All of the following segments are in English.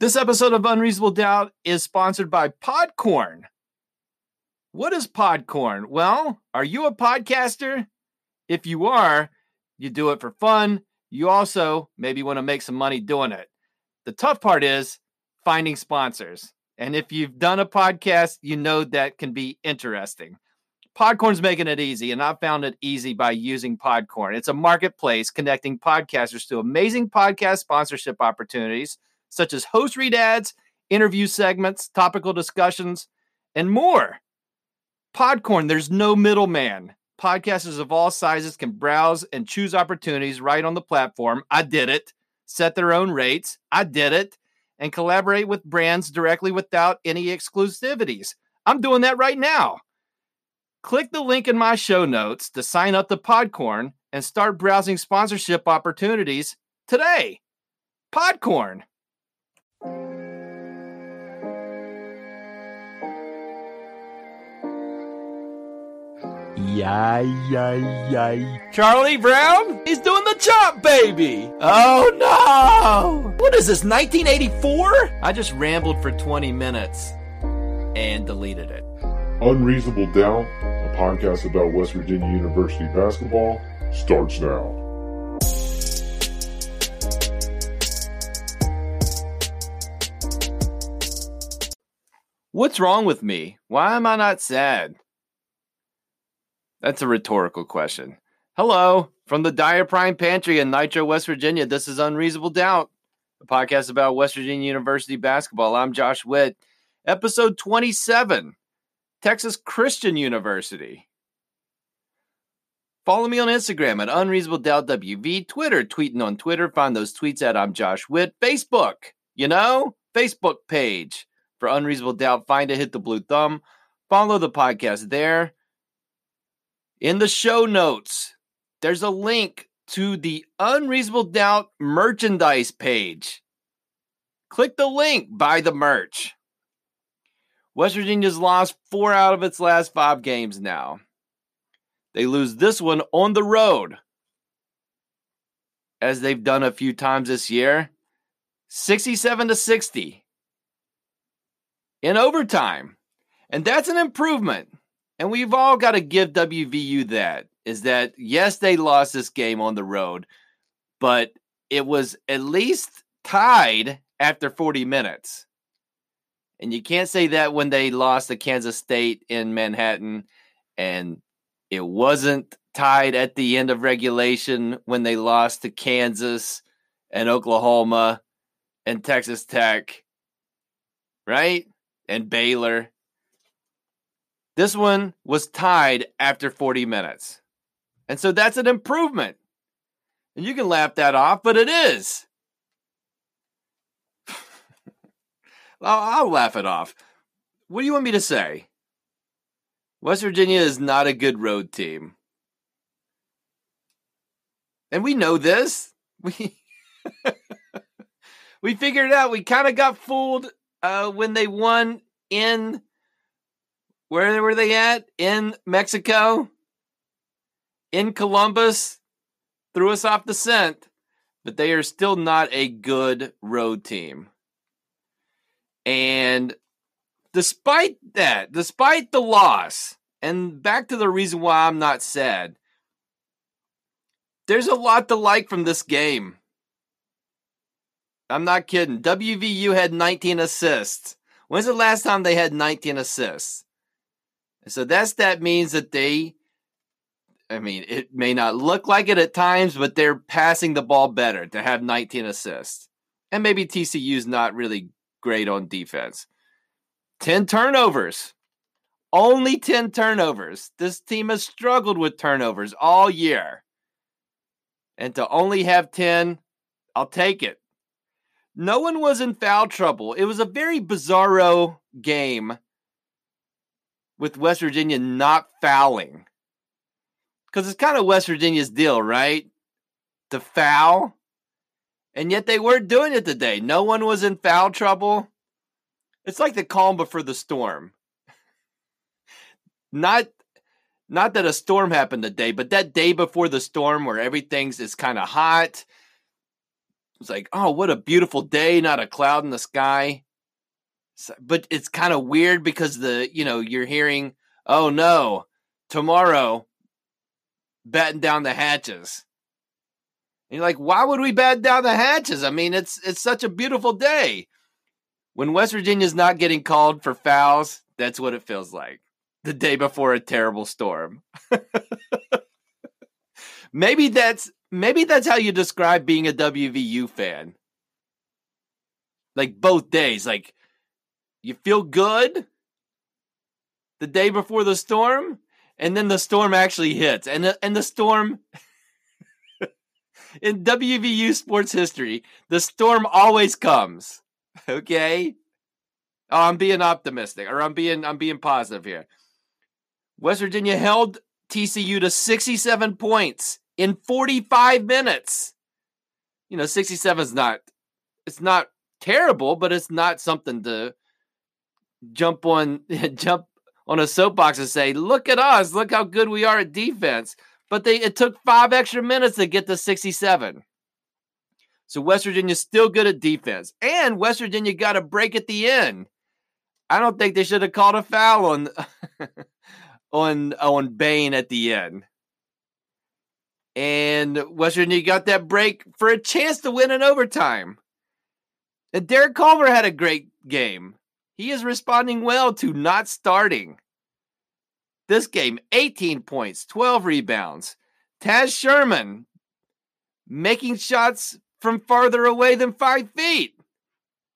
This episode of Unreasonable Doubt is sponsored by Podcorn. What is Podcorn? Well, are you a podcaster? If you are, you do it for fun. You also maybe want to make some money doing it. The tough part is finding sponsors. And if you've done a podcast, you know that can be interesting. Podcorn's making it easy, and I found it easy by using Podcorn. It's a marketplace connecting podcasters to amazing podcast sponsorship opportunities such as host read ads, interview segments, topical discussions, and more. Podcorn, there's no middleman. Podcasters of all sizes can browse and choose opportunities right on the platform. I did it. Set their own rates. I did it. And collaborate with brands directly without any exclusivities. I'm doing that right now. Click the link in my show notes to sign up to Podcorn and start browsing sponsorship opportunities today. Podcorn. Yay, yay, yay. Charlie Brown? He's doing the chop, baby! Oh no! What is this, 1984? I just rambled for 20 minutes and deleted it. Unreasonable Doubt, a podcast about West Virginia University basketball, starts now. What's wrong with me? Why am I not sad? That's a rhetorical question. Hello, from the Dyer Prime Pantry in Nitro, West Virginia. This is Unreasonable Doubt, a podcast about West Virginia University basketball. I'm Josh Witt. Episode 27, Texas Christian University. Follow me on Instagram at Unreasonable Doubt WV, Twitter, tweeting on Twitter. Find those tweets at I'm Josh Witt. Facebook, you know, Facebook page for Unreasonable Doubt. Find it, hit the blue thumb. Follow the podcast there. In the show notes, there's a link to the Unreasonable Doubt merchandise page. Click the link, buy the merch. West Virginia's lost four out of its last five games now. They lose this one on the road, as they've done a few times this year 67 to 60 in overtime. And that's an improvement. And we've all got to give WVU that is that, yes, they lost this game on the road, but it was at least tied after 40 minutes. And you can't say that when they lost to Kansas State in Manhattan and it wasn't tied at the end of regulation when they lost to Kansas and Oklahoma and Texas Tech, right? And Baylor. This one was tied after 40 minutes. And so that's an improvement. And you can laugh that off, but it is. I'll, I'll laugh it off. What do you want me to say? West Virginia is not a good road team. And we know this. We we figured it out. We kind of got fooled uh, when they won in where were they at? In Mexico? In Columbus? Threw us off the scent. But they are still not a good road team. And despite that, despite the loss, and back to the reason why I'm not sad, there's a lot to like from this game. I'm not kidding. WVU had 19 assists. When's the last time they had 19 assists? So that's that means that they I mean, it may not look like it at times, but they're passing the ball better to have 19 assists. And maybe TCU's not really great on defense. 10 turnovers. Only 10 turnovers. This team has struggled with turnovers all year. And to only have 10, I'll take it. No one was in foul trouble. It was a very bizarro game with West Virginia not fouling. Because it's kind of West Virginia's deal, right? To foul. And yet they weren't doing it today. No one was in foul trouble. It's like the calm before the storm. Not not that a storm happened today, but that day before the storm where everything's is kind of hot. it's like, oh, what a beautiful day, not a cloud in the sky. But it's kind of weird because the, you know, you're hearing, oh no, tomorrow, batten down the hatches. And you're like, why would we batten down the hatches? I mean, it's it's such a beautiful day. When West Virginia's not getting called for fouls, that's what it feels like. The day before a terrible storm. maybe that's maybe that's how you describe being a WVU fan. Like both days, like you feel good the day before the storm, and then the storm actually hits, and the, and the storm. in WVU sports history, the storm always comes. Okay? Oh, I'm being optimistic, or I'm being I'm being positive here. West Virginia held TCU to 67 points in 45 minutes. You know, 67 is not it's not terrible, but it's not something to jump on jump on a soapbox and say, "Look at us, look how good we are at defense." But they it took 5 extra minutes to get to 67. So West Virginia's still good at defense. And West Virginia got a break at the end. I don't think they should have called a foul on on on Bane at the end. And West Virginia got that break for a chance to win in overtime. And Derek Culver had a great game. He is responding well to not starting. This game, 18 points, 12 rebounds. Taz Sherman making shots from farther away than five feet,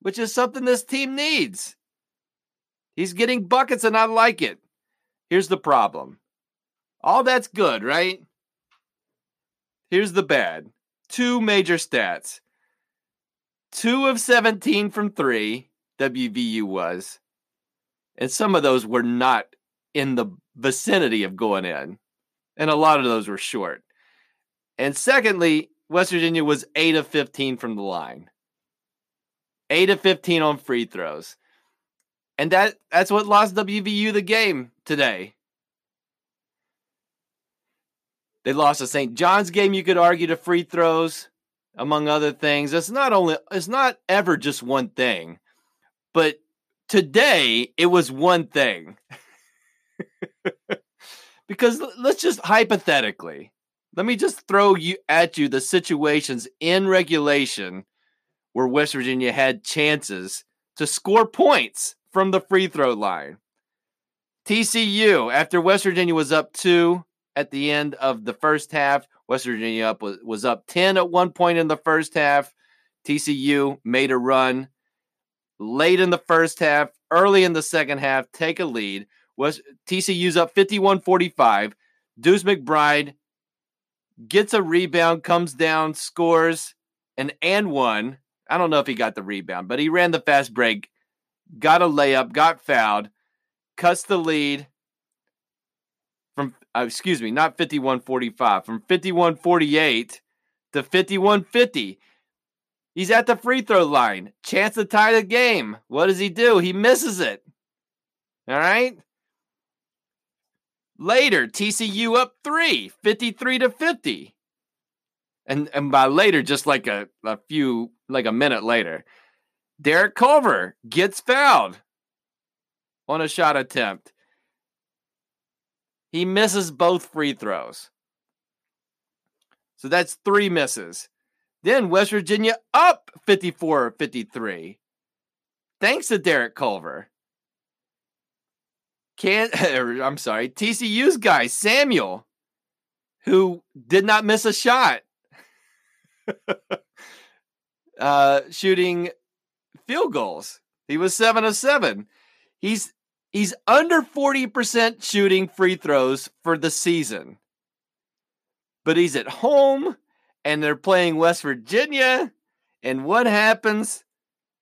which is something this team needs. He's getting buckets, and I like it. Here's the problem all that's good, right? Here's the bad two major stats two of 17 from three, WVU was, and some of those were not in the vicinity of going in, and a lot of those were short. And secondly, West Virginia was 8 of 15 from the line. 8 of 15 on free throws. And that that's what lost WVU the game today. They lost a St. John's game, you could argue to free throws, among other things. It's not only it's not ever just one thing. But today it was one thing. because let's just hypothetically, let me just throw you at you the situations in regulation where West Virginia had chances to score points from the free throw line. TCU, after West Virginia was up two at the end of the first half, West Virginia up was, was up 10 at one point in the first half. TCU made a run late in the first half, early in the second half, take a lead. Was TCU's up 51-45. Deuce McBride gets a rebound, comes down, scores an and one. I don't know if he got the rebound, but he ran the fast break, got a layup, got fouled, cuts the lead from, uh, excuse me, not 51 45, from 51 48 to 51 50. He's at the free throw line. Chance to tie the game. What does he do? He misses it. All right. Later, TCU up three, 53 to 50. And, and by later, just like a, a few, like a minute later, Derek Culver gets fouled on a shot attempt. He misses both free throws. So that's three misses. Then West Virginia up 54 53. Thanks to Derek Culver. Can I'm sorry, TCU's guy, Samuel, who did not miss a shot. uh, shooting field goals. He was seven of seven. He's he's under 40% shooting free throws for the season. But he's at home and they're playing West Virginia. And what happens?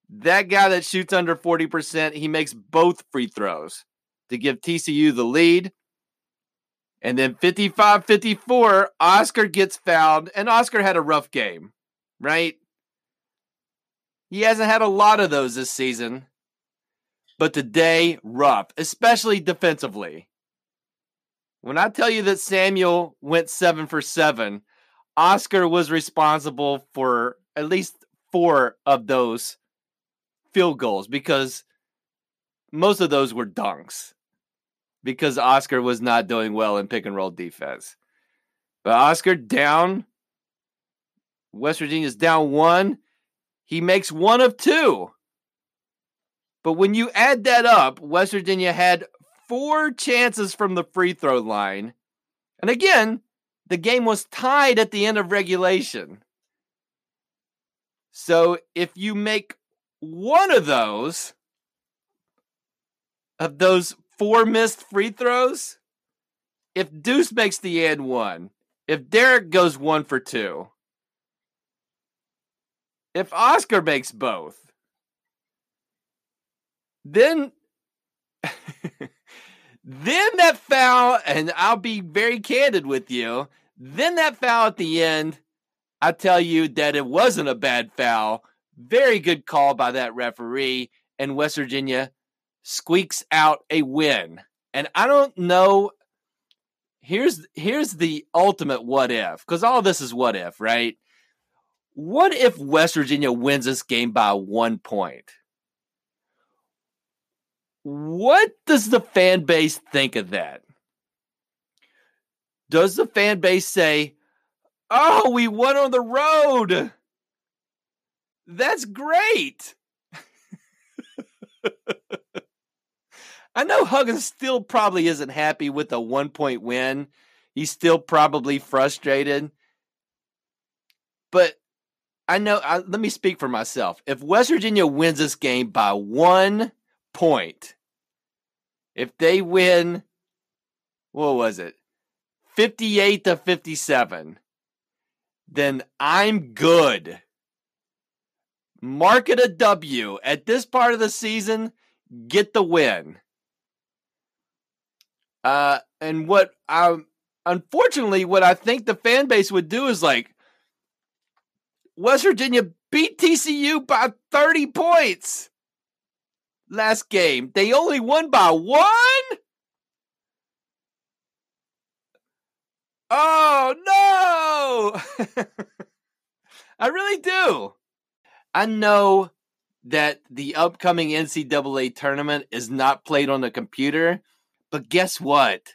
That guy that shoots under 40%, he makes both free throws to give TCU the lead. And then 55 54, Oscar gets fouled, and Oscar had a rough game, right? He hasn't had a lot of those this season. But today, rough, especially defensively. When I tell you that Samuel went seven for seven, Oscar was responsible for at least four of those field goals because most of those were dunks because Oscar was not doing well in pick and roll defense. But Oscar down. West Virginia's down one. He makes one of two. But when you add that up, West Virginia had four chances from the free throw line. And again, the game was tied at the end of regulation. So if you make one of those, of those four missed free throws, if Deuce makes the and one, if Derek goes one for two, if Oscar makes both, then then that foul, and I'll be very candid with you, then that foul at the end, I tell you that it wasn't a bad foul. Very good call by that referee, and West Virginia squeaks out a win. And I don't know. Here's here's the ultimate what if, because all this is what if, right? What if West Virginia wins this game by one point? What does the fan base think of that? Does the fan base say, Oh, we won on the road? That's great. I know Huggins still probably isn't happy with a one point win. He's still probably frustrated. But I know, I, let me speak for myself. If West Virginia wins this game by one point, if they win, what was it? 58 to 57, then I'm good. Market a W. At this part of the season, get the win. Uh, and what I unfortunately, what I think the fan base would do is like West Virginia beat TCU by 30 points last game. They only won by one? Oh no! I really do. I know that the upcoming NCAA tournament is not played on the computer, but guess what?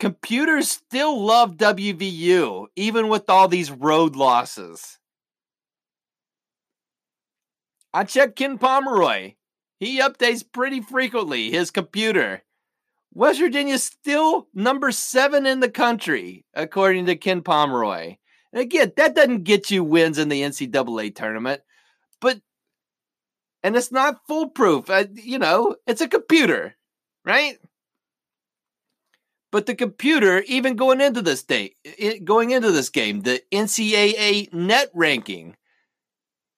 Computers still love WVU, even with all these road losses. I checked Ken Pomeroy. He updates pretty frequently his computer. West Virginia's still number seven in the country, according to Ken Pomeroy. And again, that doesn't get you wins in the NCAA tournament, but and it's not foolproof. Uh, you know, it's a computer, right? But the computer, even going into this day, going into this game, the NCAA net ranking,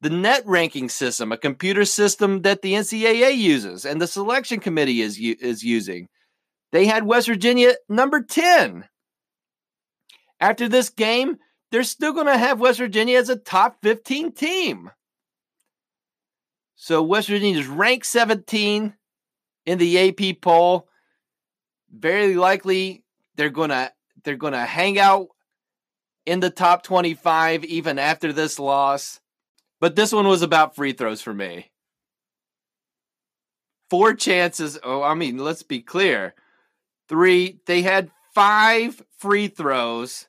the net ranking system, a computer system that the NCAA uses and the selection committee is is using, they had West Virginia number ten. After this game, they're still going to have West Virginia as a top 15 team. So West Virginia is ranked 17 in the AP poll very likely they're gonna they're gonna hang out in the top 25 even after this loss. But this one was about free throws for me. Four chances. Oh, I mean, let's be clear. Three, they had five free throws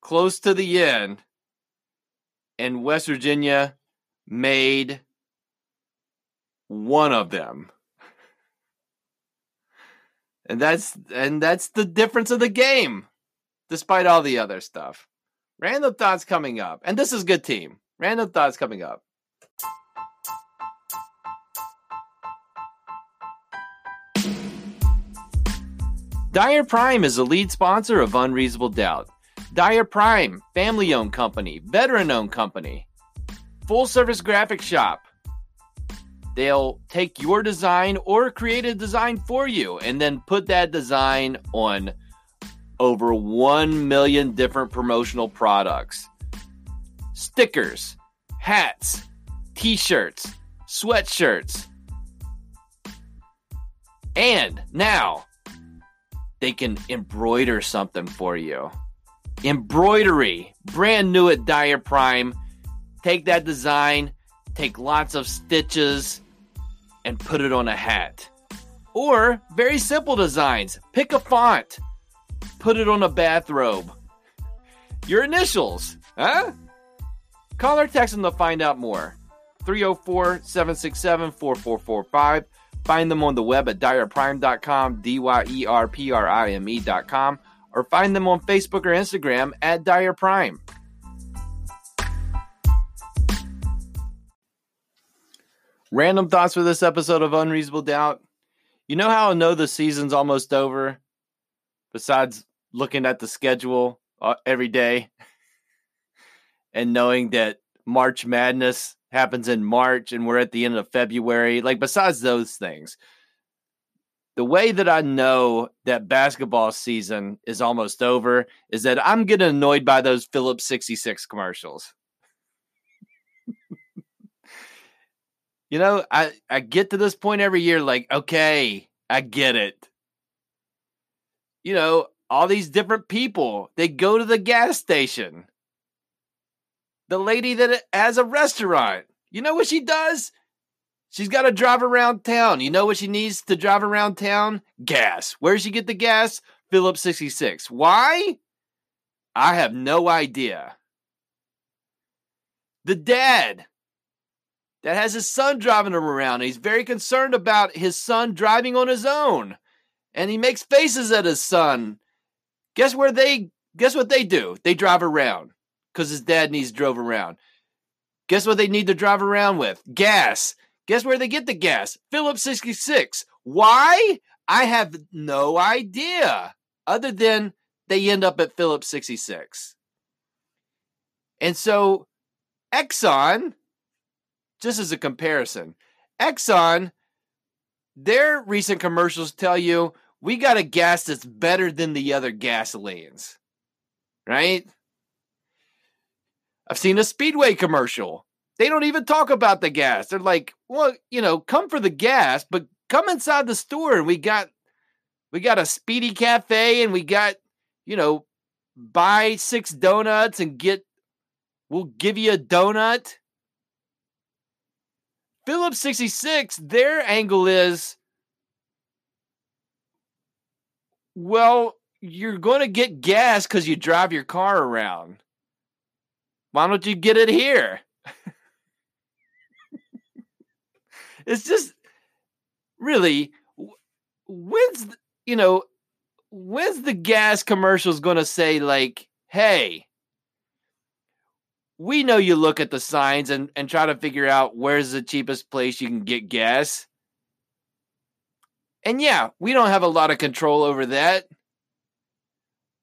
close to the end, and West Virginia made one of them. And that's and that's the difference of the game, despite all the other stuff. Random thoughts coming up. And this is good team. Random thoughts coming up. Dyer Prime is a lead sponsor of Unreasonable Doubt. Dyer Prime, family owned company, veteran owned company, full service graphic shop They'll take your design or create a design for you and then put that design on over 1 million different promotional products stickers, hats, t shirts, sweatshirts. And now they can embroider something for you. Embroidery, brand new at Dyer Prime. take that design, take lots of stitches, and put it on a hat. Or very simple designs. Pick a font, put it on a bathrobe. Your initials, huh? Call or text them to find out more. 304 767 4445. Find them on the web at dyerprime.com, D Y E R P R I M E.com, or find them on Facebook or Instagram at Dyer Prime. Random thoughts for this episode of Unreasonable Doubt. You know how I know the season's almost over? Besides looking at the schedule uh, every day and knowing that March Madness happens in March and we're at the end of February. Like, besides those things, the way that I know that basketball season is almost over is that I'm getting annoyed by those Phillips 66 commercials. you know, I, I get to this point every year, like, okay, I get it. You know, all these different people, they go to the gas station the lady that has a restaurant. You know what she does? She's got to drive around town. You know what she needs to drive around town? Gas. Where does she get the gas? Phillips 66. Why? I have no idea. The dad that has his son driving him around. He's very concerned about his son driving on his own. And he makes faces at his son. Guess where they guess what they do? They drive around because his dad needs drove around. Guess what they need to drive around with? Gas. Guess where they get the gas? Phillips 66. Why? I have no idea, other than they end up at Phillips 66. And so, Exxon, just as a comparison, Exxon, their recent commercials tell you we got a gas that's better than the other gasolines, right? I've seen a Speedway commercial. They don't even talk about the gas. They're like, well, you know, come for the gas, but come inside the store and we got we got a speedy cafe and we got, you know, buy six donuts and get we'll give you a donut. Phillips 66, their angle is well, you're going to get gas because you drive your car around. Why don't you get it here? it's just really when's you know when's the gas commercials going to say like hey we know you look at the signs and, and try to figure out where's the cheapest place you can get gas and yeah we don't have a lot of control over that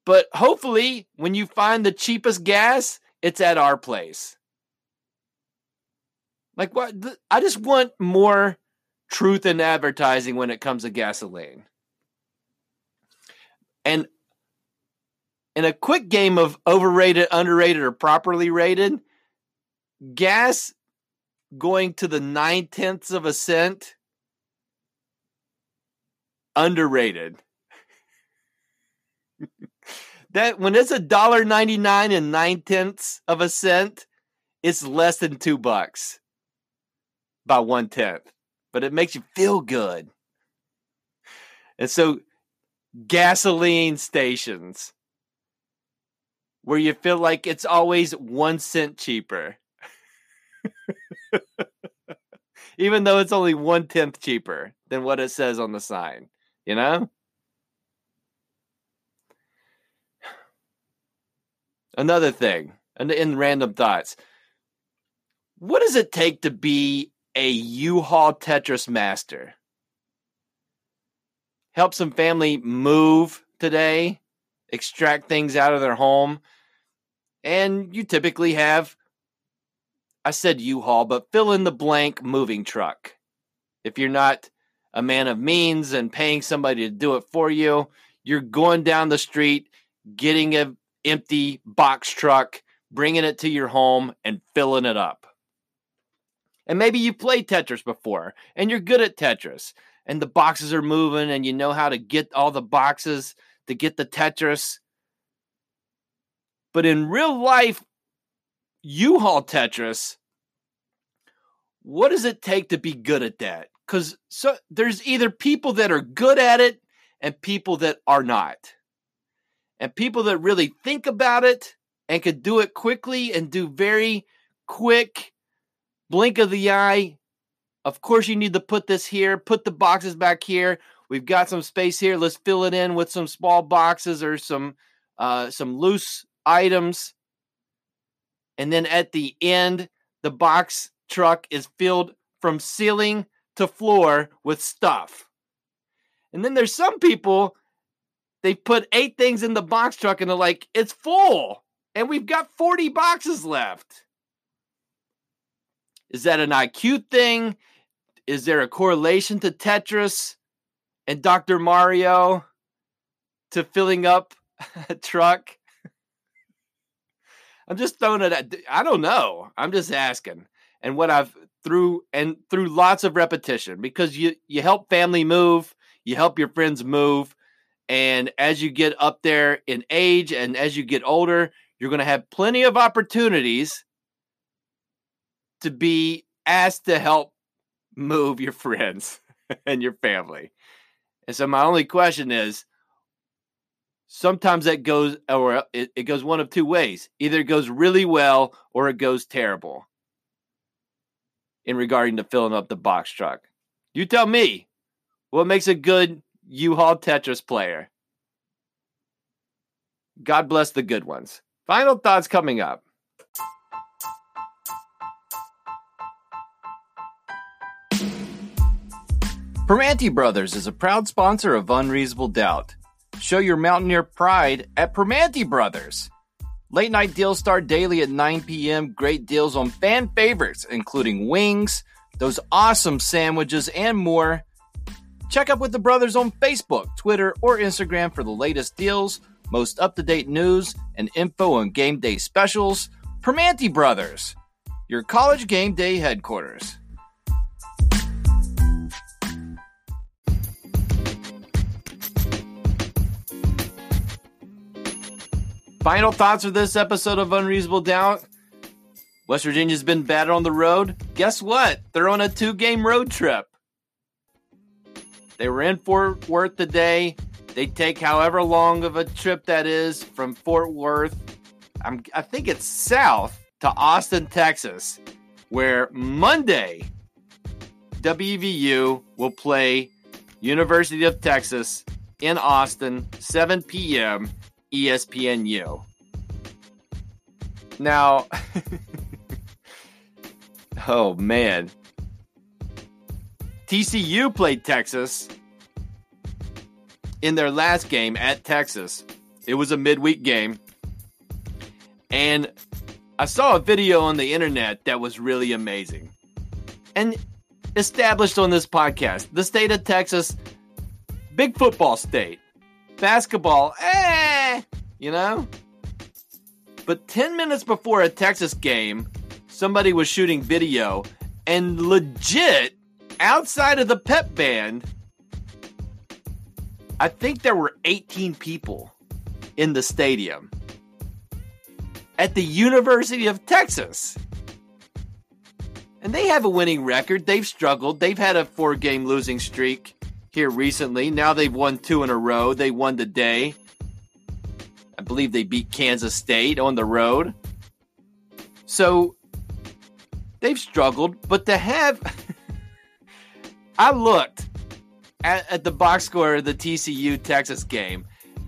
but hopefully when you find the cheapest gas it's at our place. Like what? I just want more truth in advertising when it comes to gasoline. And in a quick game of overrated, underrated, or properly rated, gas going to the nine tenths of a cent, underrated that when it's a dollar ninety nine and nine tenths of a cent, it's less than two bucks by one tenth, but it makes you feel good. And so, gasoline stations where you feel like it's always one cent cheaper, even though it's only one tenth cheaper than what it says on the sign, you know? Another thing, and in random thoughts, what does it take to be a U-Haul Tetris master? Help some family move today, extract things out of their home, and you typically have, I said U-Haul, but fill in the blank moving truck. If you're not a man of means and paying somebody to do it for you, you're going down the street, getting a empty box truck, bringing it to your home and filling it up. And maybe you played Tetris before and you're good at Tetris and the boxes are moving and you know how to get all the boxes to get the Tetris. But in real life, U-Haul Tetris, what does it take to be good at that? Because so there's either people that are good at it and people that are not. And people that really think about it and could do it quickly and do very quick blink of the eye. Of course, you need to put this here, put the boxes back here. We've got some space here. Let's fill it in with some small boxes or some uh, some loose items. And then at the end, the box truck is filled from ceiling to floor with stuff. And then there's some people, they put eight things in the box truck and they're like, it's full. And we've got 40 boxes left. Is that an IQ thing? Is there a correlation to Tetris and Dr. Mario to filling up a truck? I'm just throwing it at I don't know. I'm just asking. And what I've through and through lots of repetition because you you help family move, you help your friends move, and as you get up there in age and as you get older, you're going to have plenty of opportunities to be asked to help move your friends and your family. And so my only question is sometimes that goes or it, it goes one of two ways. Either it goes really well or it goes terrible in regarding to filling up the box truck. You tell me what makes a good U-Haul Tetris player. God bless the good ones. Final thoughts coming up. Primanti Brothers is a proud sponsor of Unreasonable Doubt. Show your mountaineer pride at Primanti Brothers. Late night deals start daily at 9 p.m. Great deals on fan favorites, including wings, those awesome sandwiches, and more. Check up with the brothers on Facebook, Twitter, or Instagram for the latest deals, most up to date news, and info on game day specials. Primanti Brothers, your college game day headquarters. Final thoughts for this episode of Unreasonable Doubt. West Virginia's been bad on the road. Guess what? They're on a two game road trip. They were in Fort Worth today. They take however long of a trip that is from Fort Worth. I'm, I think it's south to Austin, Texas, where Monday WVU will play University of Texas in Austin, 7 p.m. ESPNU. Now, oh man. TCU played Texas in their last game at Texas. It was a midweek game. And I saw a video on the internet that was really amazing. And established on this podcast, the state of Texas, big football state. Basketball, eh, you know? But 10 minutes before a Texas game, somebody was shooting video and legit outside of the pep band, I think there were 18 people in the stadium at the University of Texas. And they have a winning record. They've struggled. They've had a four game losing streak here recently. Now they've won two in a row. They won today. I believe they beat Kansas State on the road. So they've struggled, but to have. I looked at, at, the box score of the TCU Texas game,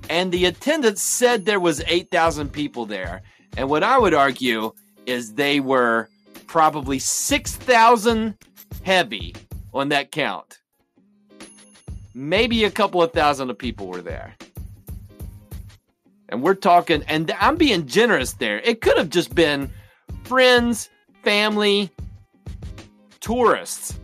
and the attendance said there was 8,000 people there. And what I would argue is they were probably 6,000 heavy on that count maybe a couple of thousand of people were there. And we're talking, and I'm being generous there. It could have just been friends, family, tourists.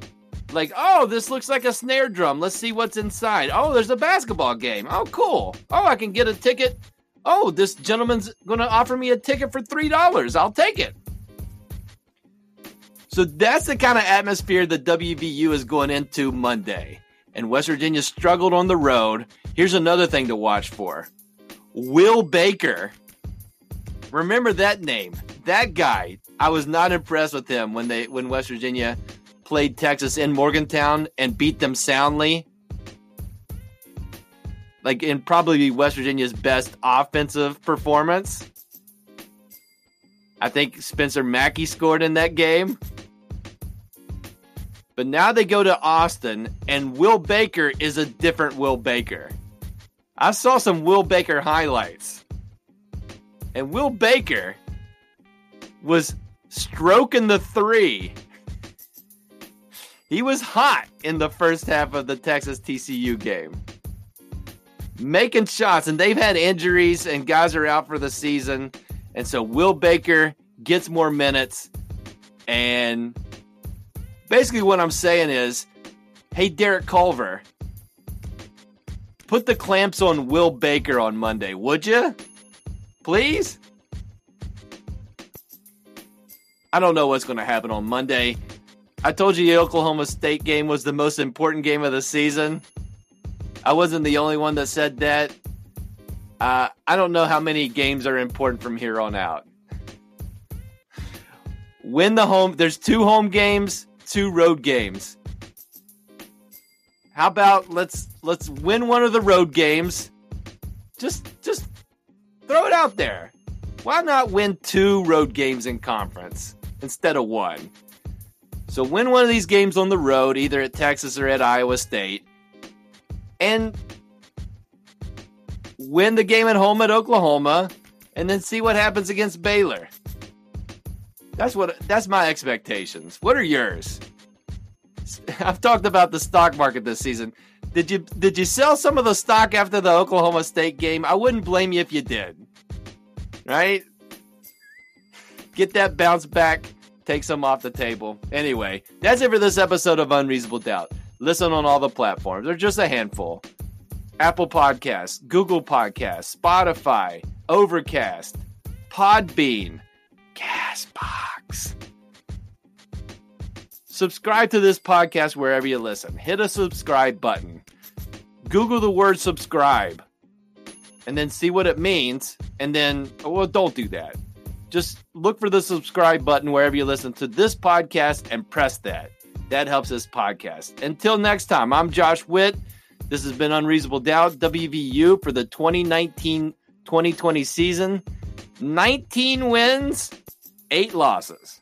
Like, oh, this looks like a snare drum. Let's see what's inside. Oh, there's a basketball game. Oh, cool. Oh, I can get a ticket. Oh, this gentleman's going to offer me a ticket for $3. I'll take it. So that's the kind of atmosphere that WVU is going into Monday and West Virginia struggled on the road. Here's another thing to watch for Will Baker. Remember that name. that guy, I was not impressed with him when they when West Virginia played Texas in Morgantown and beat them soundly. Like in probably West Virginia's best offensive performance. I think Spencer Mackey scored in that game. But now they go to Austin, and Will Baker is a different Will Baker. I saw some Will Baker highlights. And Will Baker was stroking the three. He was hot in the first half of the Texas TCU game. Making shots, and they've had injuries, and guys are out for the season. And so Will Baker gets more minutes. And basically, what I'm saying is hey, Derek Culver, put the clamps on Will Baker on Monday, would you? Please? I don't know what's going to happen on Monday. I told you the Oklahoma State game was the most important game of the season. I wasn't the only one that said that. Uh, I don't know how many games are important from here on out. Win the home. There's two home games, two road games. How about let's let's win one of the road games. Just just throw it out there. Why not win two road games in conference instead of one? So win one of these games on the road, either at Texas or at Iowa State, and win the game at home at Oklahoma, and then see what happens against Baylor. That's what that's my expectations. What are yours? I've talked about the stock market this season. Did you did you sell some of the stock after the Oklahoma State game? I wouldn't blame you if you did. Right? Get that bounce back, take some off the table. Anyway, that's it for this episode of Unreasonable Doubt. Listen on all the platforms. They're just a handful. Apple Podcasts, Google Podcasts, Spotify, Overcast, Podbean, Castbox. Subscribe to this podcast wherever you listen. Hit a subscribe button. Google the word subscribe and then see what it means. And then, well, don't do that. Just look for the subscribe button wherever you listen to this podcast and press that. That helps this podcast. Until next time, I'm Josh Witt. This has been Unreasonable Doubt, WVU for the 2019 2020 season. 19 wins, eight losses.